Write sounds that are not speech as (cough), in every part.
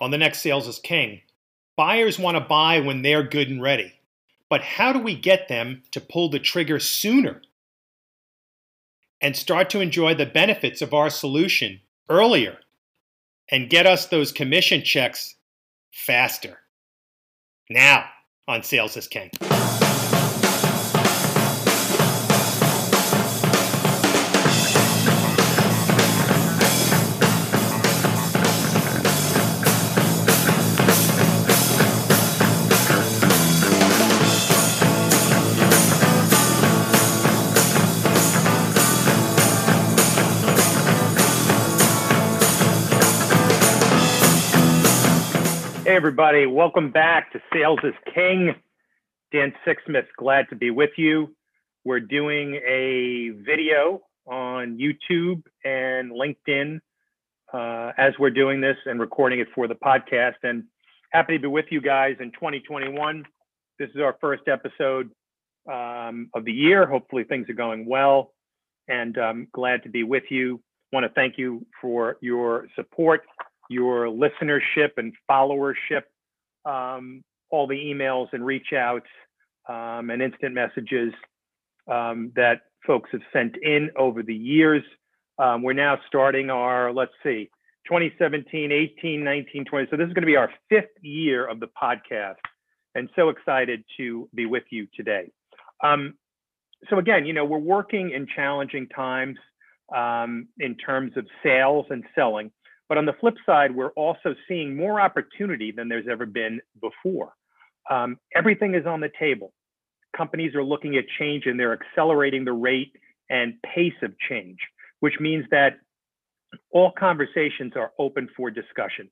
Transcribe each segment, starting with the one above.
on the next Sales is King, buyers want to buy when they're good and ready. But how do we get them to pull the trigger sooner and start to enjoy the benefits of our solution earlier and get us those commission checks faster? Now on Sales is King. Hey, everybody. Welcome back to Sales is King. Dan Sixsmith, glad to be with you. We're doing a video on YouTube and LinkedIn uh, as we're doing this and recording it for the podcast. And happy to be with you guys in 2021. This is our first episode um, of the year. Hopefully, things are going well. And I'm glad to be with you. Want to thank you for your support your listenership and followership, um, all the emails and reach outs um, and instant messages um, that folks have sent in over the years. Um, we're now starting our, let's see, 2017, 18, 19, 20. So this is going to be our fifth year of the podcast and so excited to be with you today. Um, so again, you know, we're working in challenging times um, in terms of sales and selling. But on the flip side, we're also seeing more opportunity than there's ever been before. Um, everything is on the table. Companies are looking at change and they're accelerating the rate and pace of change, which means that all conversations are open for discussion.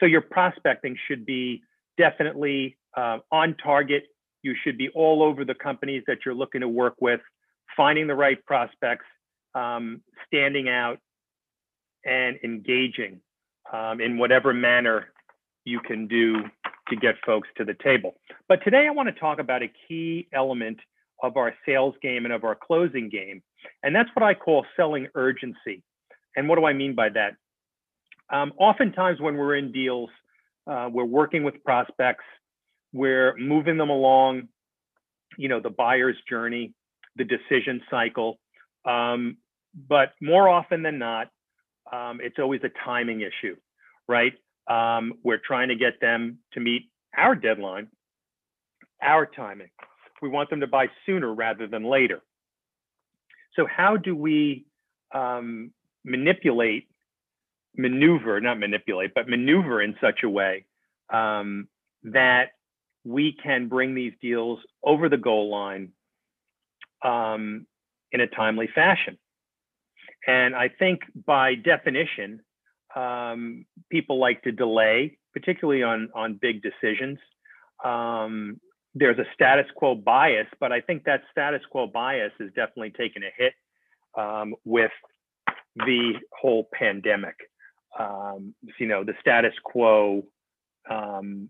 So your prospecting should be definitely uh, on target. You should be all over the companies that you're looking to work with, finding the right prospects, um, standing out, and engaging um, in whatever manner you can do to get folks to the table. But today I want to talk about a key element of our sales game and of our closing game. And that's what I call selling urgency. And what do I mean by that? Um, oftentimes, when we're in deals, uh, we're working with prospects, we're moving them along, you know, the buyer's journey, the decision cycle. Um, but more often than not, um, it's always a timing issue, right? Um, we're trying to get them to meet our deadline, our timing. We want them to buy sooner rather than later. So, how do we um, manipulate, maneuver, not manipulate, but maneuver in such a way um, that we can bring these deals over the goal line um, in a timely fashion? And I think by definition, um, people like to delay, particularly on, on big decisions. Um, there's a status quo bias, but I think that status quo bias is definitely taken a hit um, with the whole pandemic. Um, you know, the status quo um,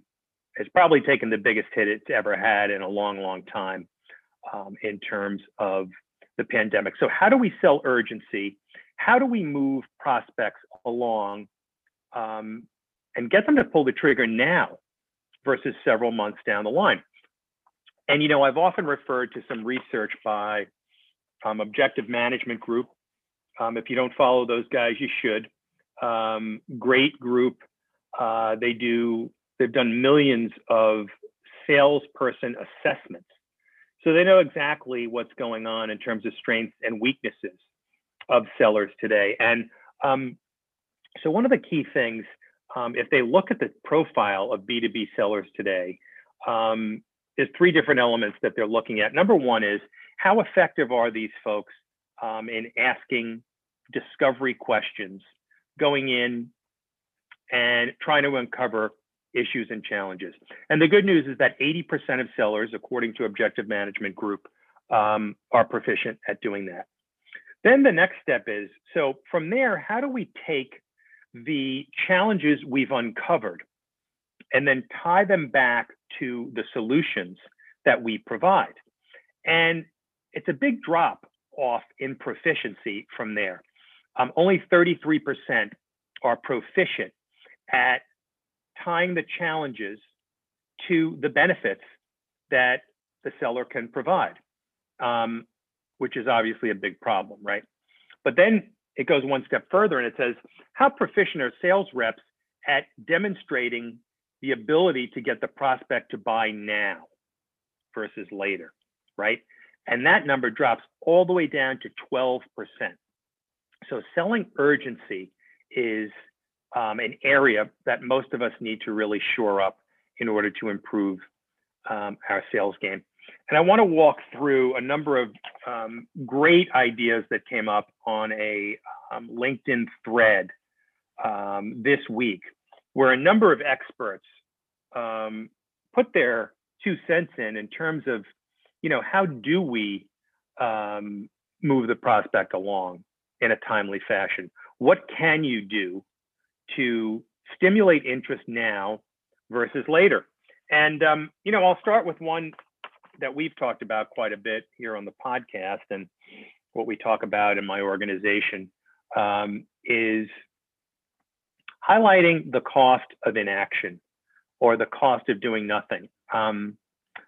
has probably taken the biggest hit it's ever had in a long, long time um, in terms of the pandemic. So, how do we sell urgency? How do we move prospects along um, and get them to pull the trigger now versus several months down the line? And you know, I've often referred to some research by um, Objective Management Group. Um, if you don't follow those guys, you should. Um, great group. Uh, they do. They've done millions of salesperson assessments so they know exactly what's going on in terms of strengths and weaknesses of sellers today. And um, so one of the key things, um, if they look at the profile of B2B sellers today, um, there's three different elements that they're looking at. Number one is how effective are these folks um, in asking discovery questions, going in and trying to uncover issues and challenges. And the good news is that 80% of sellers, according to Objective Management Group, um, are proficient at doing that. Then the next step is so from there, how do we take the challenges we've uncovered and then tie them back to the solutions that we provide? And it's a big drop off in proficiency from there. Um, only 33% are proficient at tying the challenges to the benefits that the seller can provide, um, which is obviously a big problem, right? But then it goes one step further and it says, how proficient are sales reps at demonstrating the ability to get the prospect to buy now versus later, right? And that number drops all the way down to 12%. So selling urgency is um, an area that most of us need to really shore up in order to improve um, our sales game. And I want to walk through a number of um, great ideas that came up on a um, LinkedIn thread um, this week, where a number of experts um, put their two cents in in terms of, you know, how do we move the prospect along in a timely fashion? What can you do to stimulate interest now versus later? And um, you know, I'll start with one that we've talked about quite a bit here on the podcast, and what we talk about in my organization um, is highlighting the cost of inaction or the cost of doing nothing. Um,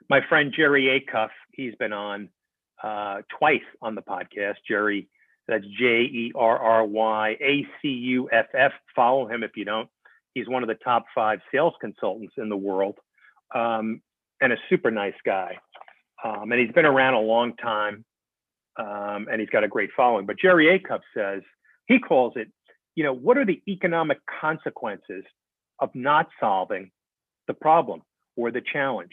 my friend Jerry Acuff, he's been on uh, twice on the podcast. Jerry, that's J E R R Y A C U F F. Follow him if you don't. He's one of the top five sales consultants in the world um, and a super nice guy. Um, and he's been around a long time um, and he's got a great following. But Jerry Acuff says, he calls it, you know, what are the economic consequences of not solving the problem or the challenge?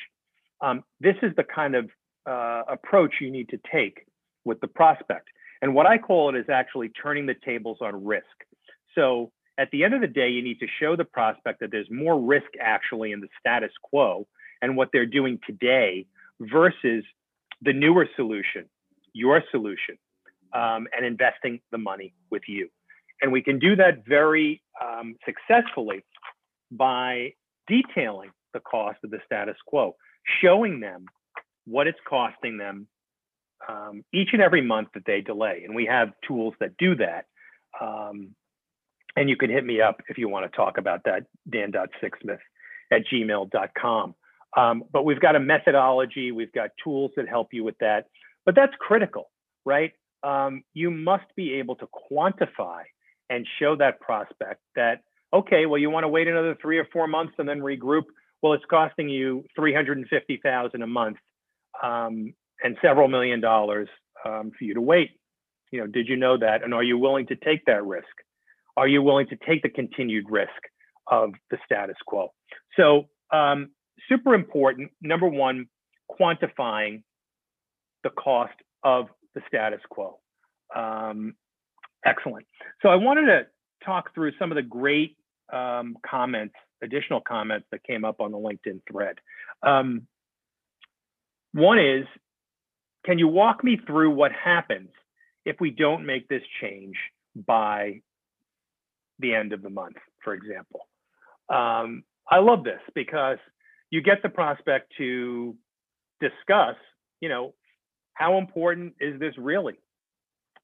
Um, this is the kind of uh, approach you need to take with the prospect. And what I call it is actually turning the tables on risk. So at the end of the day, you need to show the prospect that there's more risk actually in the status quo and what they're doing today versus the newer solution, your solution, um, and investing the money with you. And we can do that very um, successfully by detailing the cost of the status quo, showing them what it's costing them um, each and every month that they delay. And we have tools that do that. Um, and you can hit me up if you want to talk about that, dan.sixsmith at gmail.com. Um, but we've got a methodology, we've got tools that help you with that. But that's critical, right? Um, you must be able to quantify and show that prospect that, okay, well, you want to wait another three or four months and then regroup. Well, it's costing you 350,000 a month um, and several million dollars um, for you to wait. You know, did you know that? And are you willing to take that risk? Are you willing to take the continued risk of the status quo? So um, super important. Number one, quantifying the cost of the status quo. Um, excellent. So I wanted to talk through some of the great um, comments, additional comments that came up on the LinkedIn thread. Um, one is, can you walk me through what happens if we don't make this change by the end of the month, for example? Um, I love this because you get the prospect to discuss, you know, how important is this really?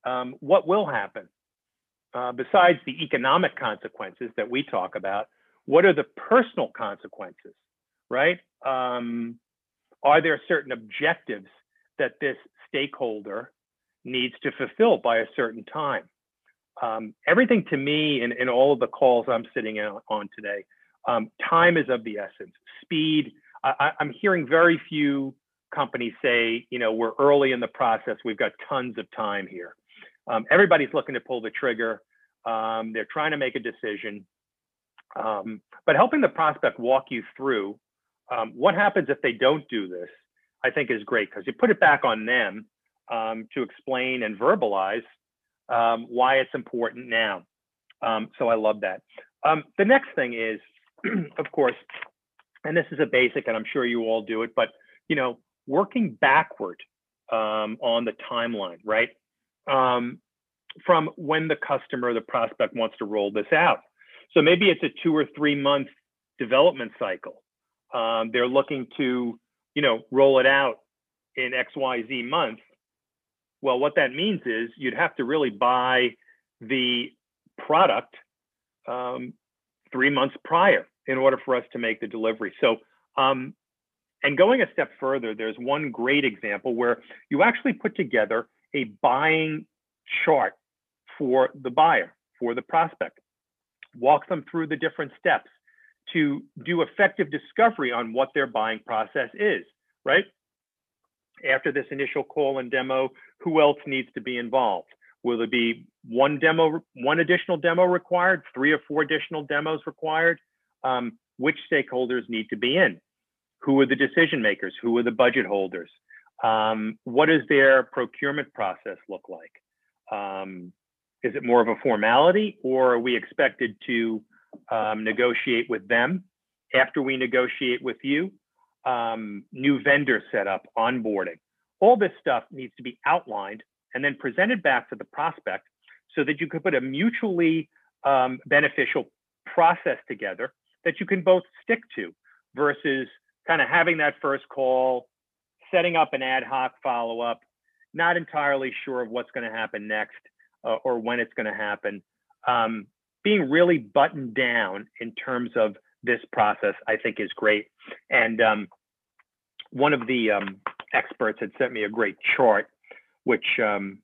Um, what will happen? Uh, besides the economic consequences that we talk about, what are the personal consequences, right? Um, are there certain objectives that this stakeholder needs to fulfill by a certain time? Um, everything to me in, in all of the calls I'm sitting on today um, time is of the essence. Speed. I, am hearing very few companies say, you know, we're early in the process. We've got tons of time here. Um, everybody's looking to pull the trigger. Um, they're trying to make a decision. Um, but helping the prospect walk you through um, what happens if they don't do this, I think is great because you put it back on them um, to explain and verbalize why it's important now. so I love that. the next thing is (clears throat) of course, and this is a basic, and I'm sure you all do it, but you know, working backward um, on the timeline, right? Um, from when the customer, the prospect wants to roll this out. So maybe it's a two or three month development cycle. Um, they're looking to, you know, roll it out in X, Y, Z month. Well, what that means is you'd have to really buy the product um, three months prior in order for us to make the delivery. So, um, and going a step further, there's one great example where you actually put together a buying chart for the buyer, for the prospect, walk them through the different steps to do effective discovery on what their buying process is, right? After this initial call and demo, who else needs to be involved? Will there be one demo, one additional demo required, three or four additional demos required? Um, which stakeholders need to be in? Who are the decision makers? Who are the budget holders? Um, what does their procurement process look like? Um, is it more of a formality or are we expected to um, negotiate with them after we negotiate with you? Um, new vendor setup, onboarding. All this stuff needs to be outlined and then presented back to the prospect so that you could put a mutually um, beneficial process together that you can both stick to versus kind of having that first call, setting up an ad hoc follow up, not entirely sure of what's going to happen next uh, or when it's going to happen. Um, being really buttoned down in terms of this process, I think, is great. And um, one of the um, experts had sent me a great chart, which um,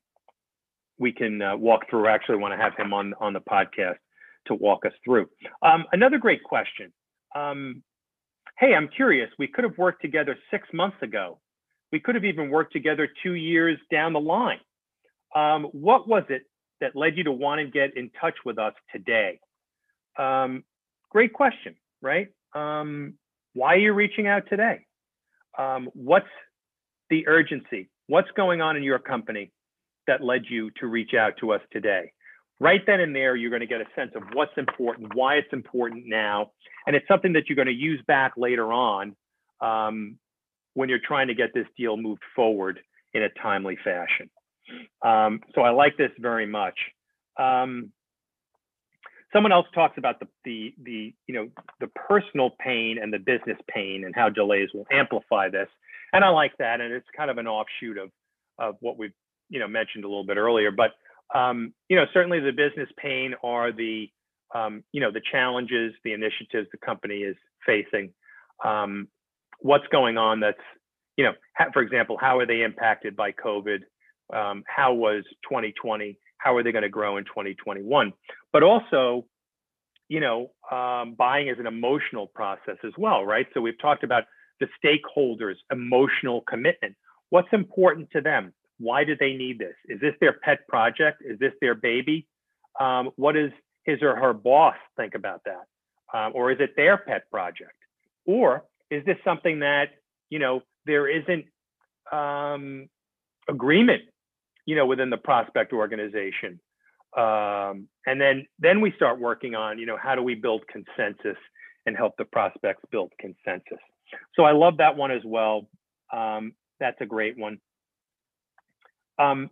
we can uh, walk through. I actually want to have him on on the podcast to walk us through. Um, another great question. Um, hey, I'm curious. We could have worked together six months ago. We could have even worked together two years down the line. Um, what was it that led you to want to get in touch with us today? Um, great question, right? Um, why are you reaching out today? Um, what's the urgency? What's going on in your company that led you to reach out to us today? Right then and there, you're going to get a sense of what's important, why it's important now, and it's something that you're going to use back later on um, when you're trying to get this deal moved forward in a timely fashion. Um, so I like this very much. Um, someone else talks about the, the, the, you know, the personal pain and the business pain and how delays will amplify this. And I like that. And it's kind of an offshoot of, of what we've, you know, mentioned a little bit earlier. But, um, you know, certainly the business pain are the, um, you know, the challenges, the initiatives the company is facing. Um, what's going on that's, you know, for example, how are they impacted by COVID? Um, how was 2020 how are they going to grow in 2021 but also you know um, buying is an emotional process as well right? So we've talked about the stakeholders emotional commitment. What's important to them? Why do they need this? Is this their pet project? Is this their baby? Um, what does his or her boss think about that? Um, or is it their pet project? Or is this something that you know there isn't um, agreement you know, within the prospect organization. Um, and then then we start working on, you know, how do we build consensus and help the prospects build consensus. So I love that one as well. Um, that's a great one. Um,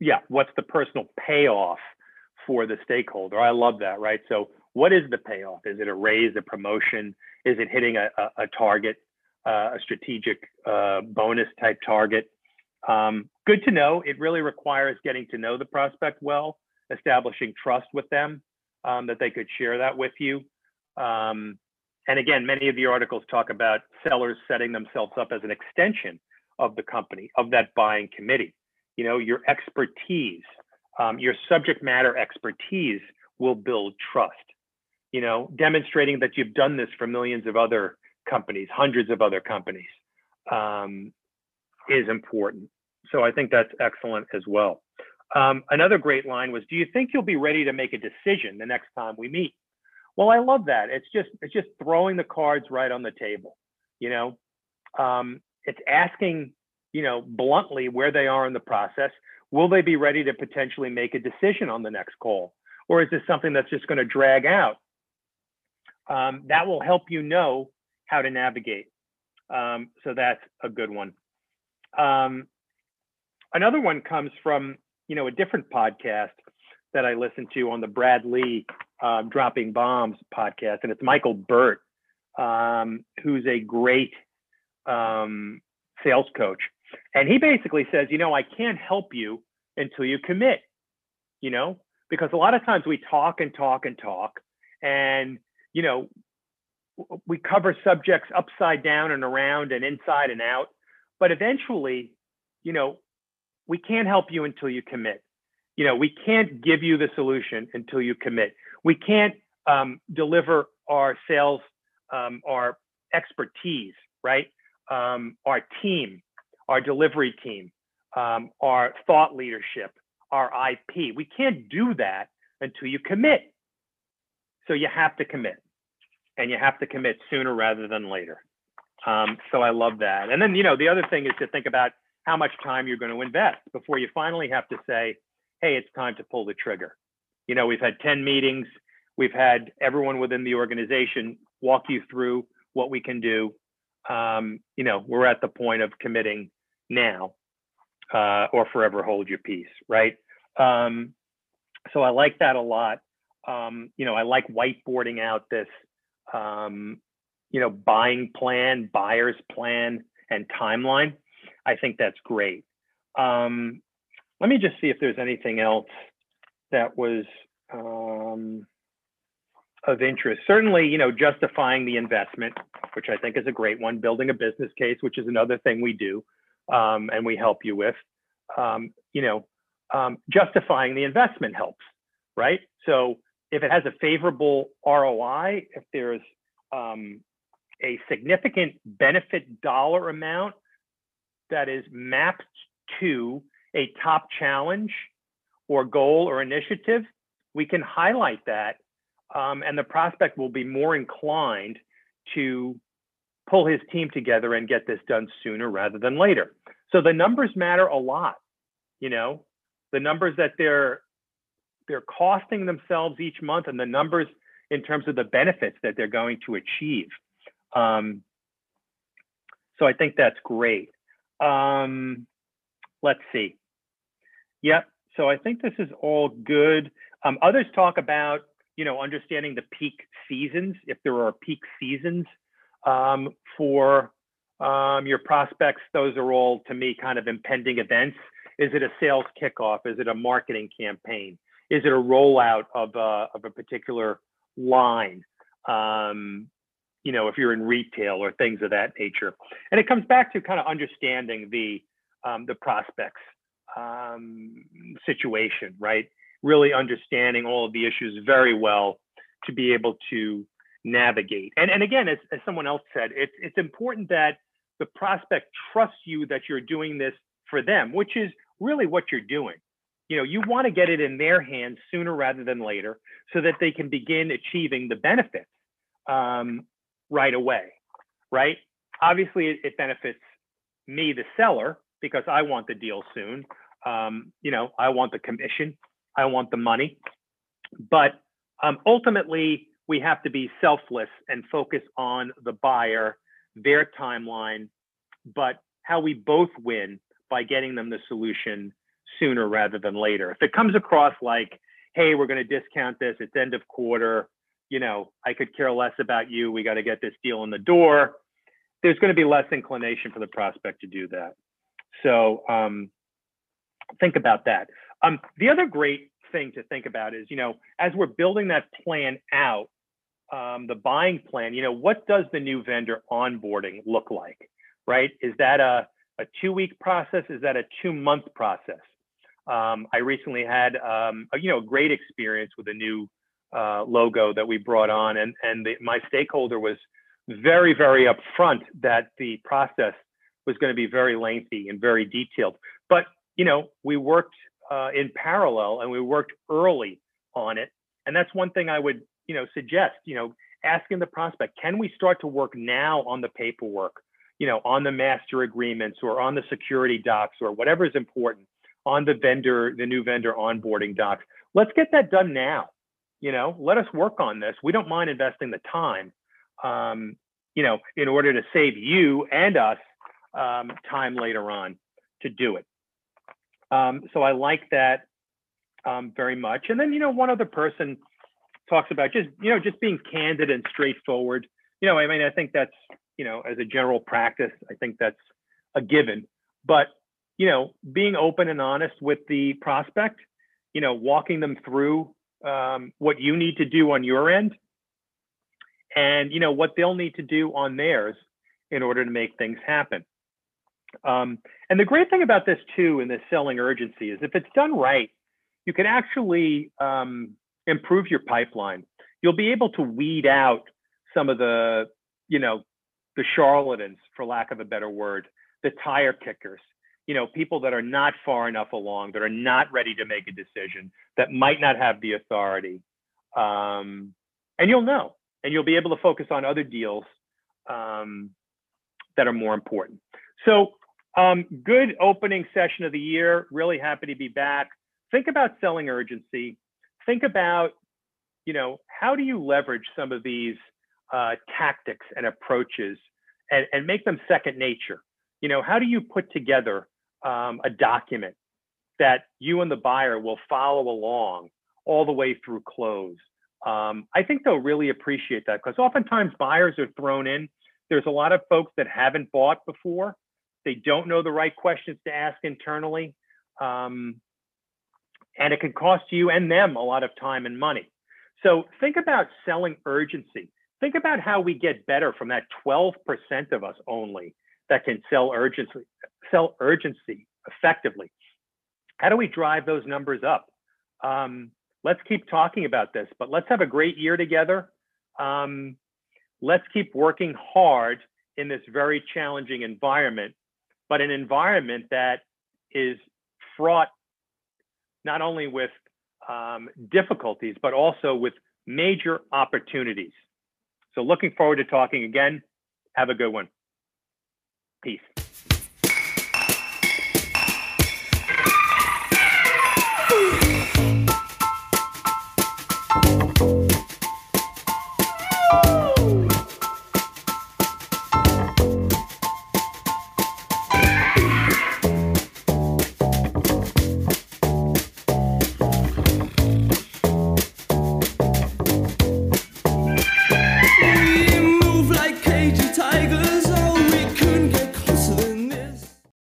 yeah, what's the personal payoff for the stakeholder? I love that, right? So what is the payoff? Is it a raise, a promotion? Is it hitting a, a, a target, uh, a strategic uh, bonus type target? Um, good to know. It really requires getting to know the prospect well, establishing trust with them, um, that they could share that with you. Um, and again, many of the articles talk about sellers setting themselves up as an extension of the company, of that buying committee. You know, your expertise, um, your subject matter expertise will build trust. You know, demonstrating that you've done this for millions of other companies, hundreds of other companies, um, is important. So I think that's excellent as well. Um, another great line was, "Do you think you'll be ready to make a decision the next time we meet?" Well, I love that. It's just it's just throwing the cards right on the table. You know, um, it's asking you know bluntly where they are in the process. Will they be ready to potentially make a decision on the next call, or is this something that's just going to drag out? Um, that will help you know how to navigate. Um, so that's a good one. Um, another one comes from you know a different podcast that I listen to on the Brad Lea um, Dropping Bombs podcast, and it's Michael Burt, um, who's a great um, sales coach, and he basically says, you know, I can't help you until you commit, you know, because a lot of times we talk and talk and talk, and you know, we cover subjects upside down and around and inside and out, but eventually, you know, we can't help you until you commit. You know, we can't give you the solution until you commit. We can't um, deliver our sales, um, our expertise, right? Um, our team, our delivery team, um, our thought leadership, our IP. We can't do that until you commit. So you have to commit and you have to commit sooner rather than later. Um, so I love that. And then, you know, the other thing is to think about how much time you're going to invest before you finally have to say, hey, it's time to pull the trigger. You know, we've had 10 meetings, we've had everyone within the organization walk you through what we can do. Um, you know, we're at the point of committing now uh, or forever hold your peace, right? Um, so I like that a lot. Um, you know, I like whiteboarding out this um, you know, buying plan, buyer's plan, and timeline. I think that's great. Um, let me just see if there's anything else that was um, of interest. Certainly, you know, justifying the investment, which I think is a great one. Building a business case, which is another thing we do, um, and we help you with. Um, you know, um, justifying the investment helps, right? So if it has a favorable ROI, if there's um, a significant benefit dollar amount that is mapped to a top challenge or goal or initiative, we can highlight that um, and the prospect will be more inclined to pull his team together and get this done sooner rather than later. So the numbers matter a lot, you know, the numbers that they're they're costing themselves each month and the numbers in terms of the benefits that they're going to achieve. Um, so I think that's great. Um, let's see. Yep. So I think this is all good. Um, others talk about, you know, understanding the peak seasons, if there are peak seasons um, for um, your prospects. Those are all, to me, kind of impending events. Is it a sales kickoff? Is it a marketing campaign? Is it a rollout of a, of a particular line? Um, you know, if you're in retail or things of that nature. And it comes back to kind of understanding the um, the prospects um, situation, right? Really understanding all of the issues very well to be able to navigate. And and again, as, as someone else said, it's it's important that the prospect trusts you that you're doing this for them, which is really what you're doing you know you want to get it in their hands sooner rather than later so that they can begin achieving the benefits um, right away right? Obviously it, it, benefits me the seller because i want the deal soon. Um, you know i want the commission i want the money. But um, ultimately we have to be selfless and focus on the buyer their timeline but how we both win by getting them the solution sooner rather than later. If it comes across like, hey, we're going to discount this, it's end of quarter, you know, I could care less about you, we got to get this deal in the door, there's going to be less inclination for the prospect to do that. So um, think about that. Um, the other great thing to think about is, you know, as we're building that plan out, um, the buying plan, you know, what does the new vendor onboarding look like, right? Is that a, a two week process? Is that a two month process? Um, I recently had um, a, you know a great experience with a new uh, logo that we brought on, and and the, my stakeholder was very very upfront that the process was going to be very lengthy and very detailed. But you know we worked uh, in parallel and we worked early on it, and that's one thing I would you know suggest. You know asking the prospect, can we start to work now on the paperwork? You know, on the master agreements or on the security docs or whatever is important on the vendor, the new vendor onboarding docs. Let's get that done now. You know, let us work on this. We don't mind investing the time, um, you know, in order to save you and us um, time later on to do it. Um, so I like that um, very much. And then, you know, one other person talks about just, you know, just being candid and straightforward. You know, I mean, I think that's, you know, as a general practice, I think that's a given. But you know, being open and honest with the prospect, you know, walking them through um, what you need to do on your end, and you know what they'll need to do on theirs in order to make things happen. Um, and the great thing about this too, in this selling urgency, is if it's done right, you can actually um, improve your pipeline. You'll be able to weed out some of the, you know, the charlatans, for lack of a better word, the tire kickers, you know, people that are not far enough along, that are not ready to make a decision, that might not have the authority. Um, and you'll know, and you'll be able to focus on other deals um, that are more important. So, um, good opening session of the year. Really happy to be back. Think about selling urgency. Think about, you know, how do you leverage some of these uh, tactics and approaches and, and make them second nature? You know, how do you put together um, a document that you and the buyer will follow along all the way through close? Um, I think they'll really appreciate that because oftentimes buyers are thrown in. There's a lot of folks that haven't bought before. They don't know the right questions to ask internally. Um, and it can cost you and them a lot of time and money. So think about selling urgency. Think about how we get better from that 12% of us only that can sell urgency, sell urgency effectively. How do we drive those numbers up? Um, let's keep talking about this, but let's have a great year together. Um, let's keep working hard in this very challenging environment, but an environment that is fraught not only with um, difficulties, but also with major opportunities. So looking forward to talking again. Have a good one. Peace.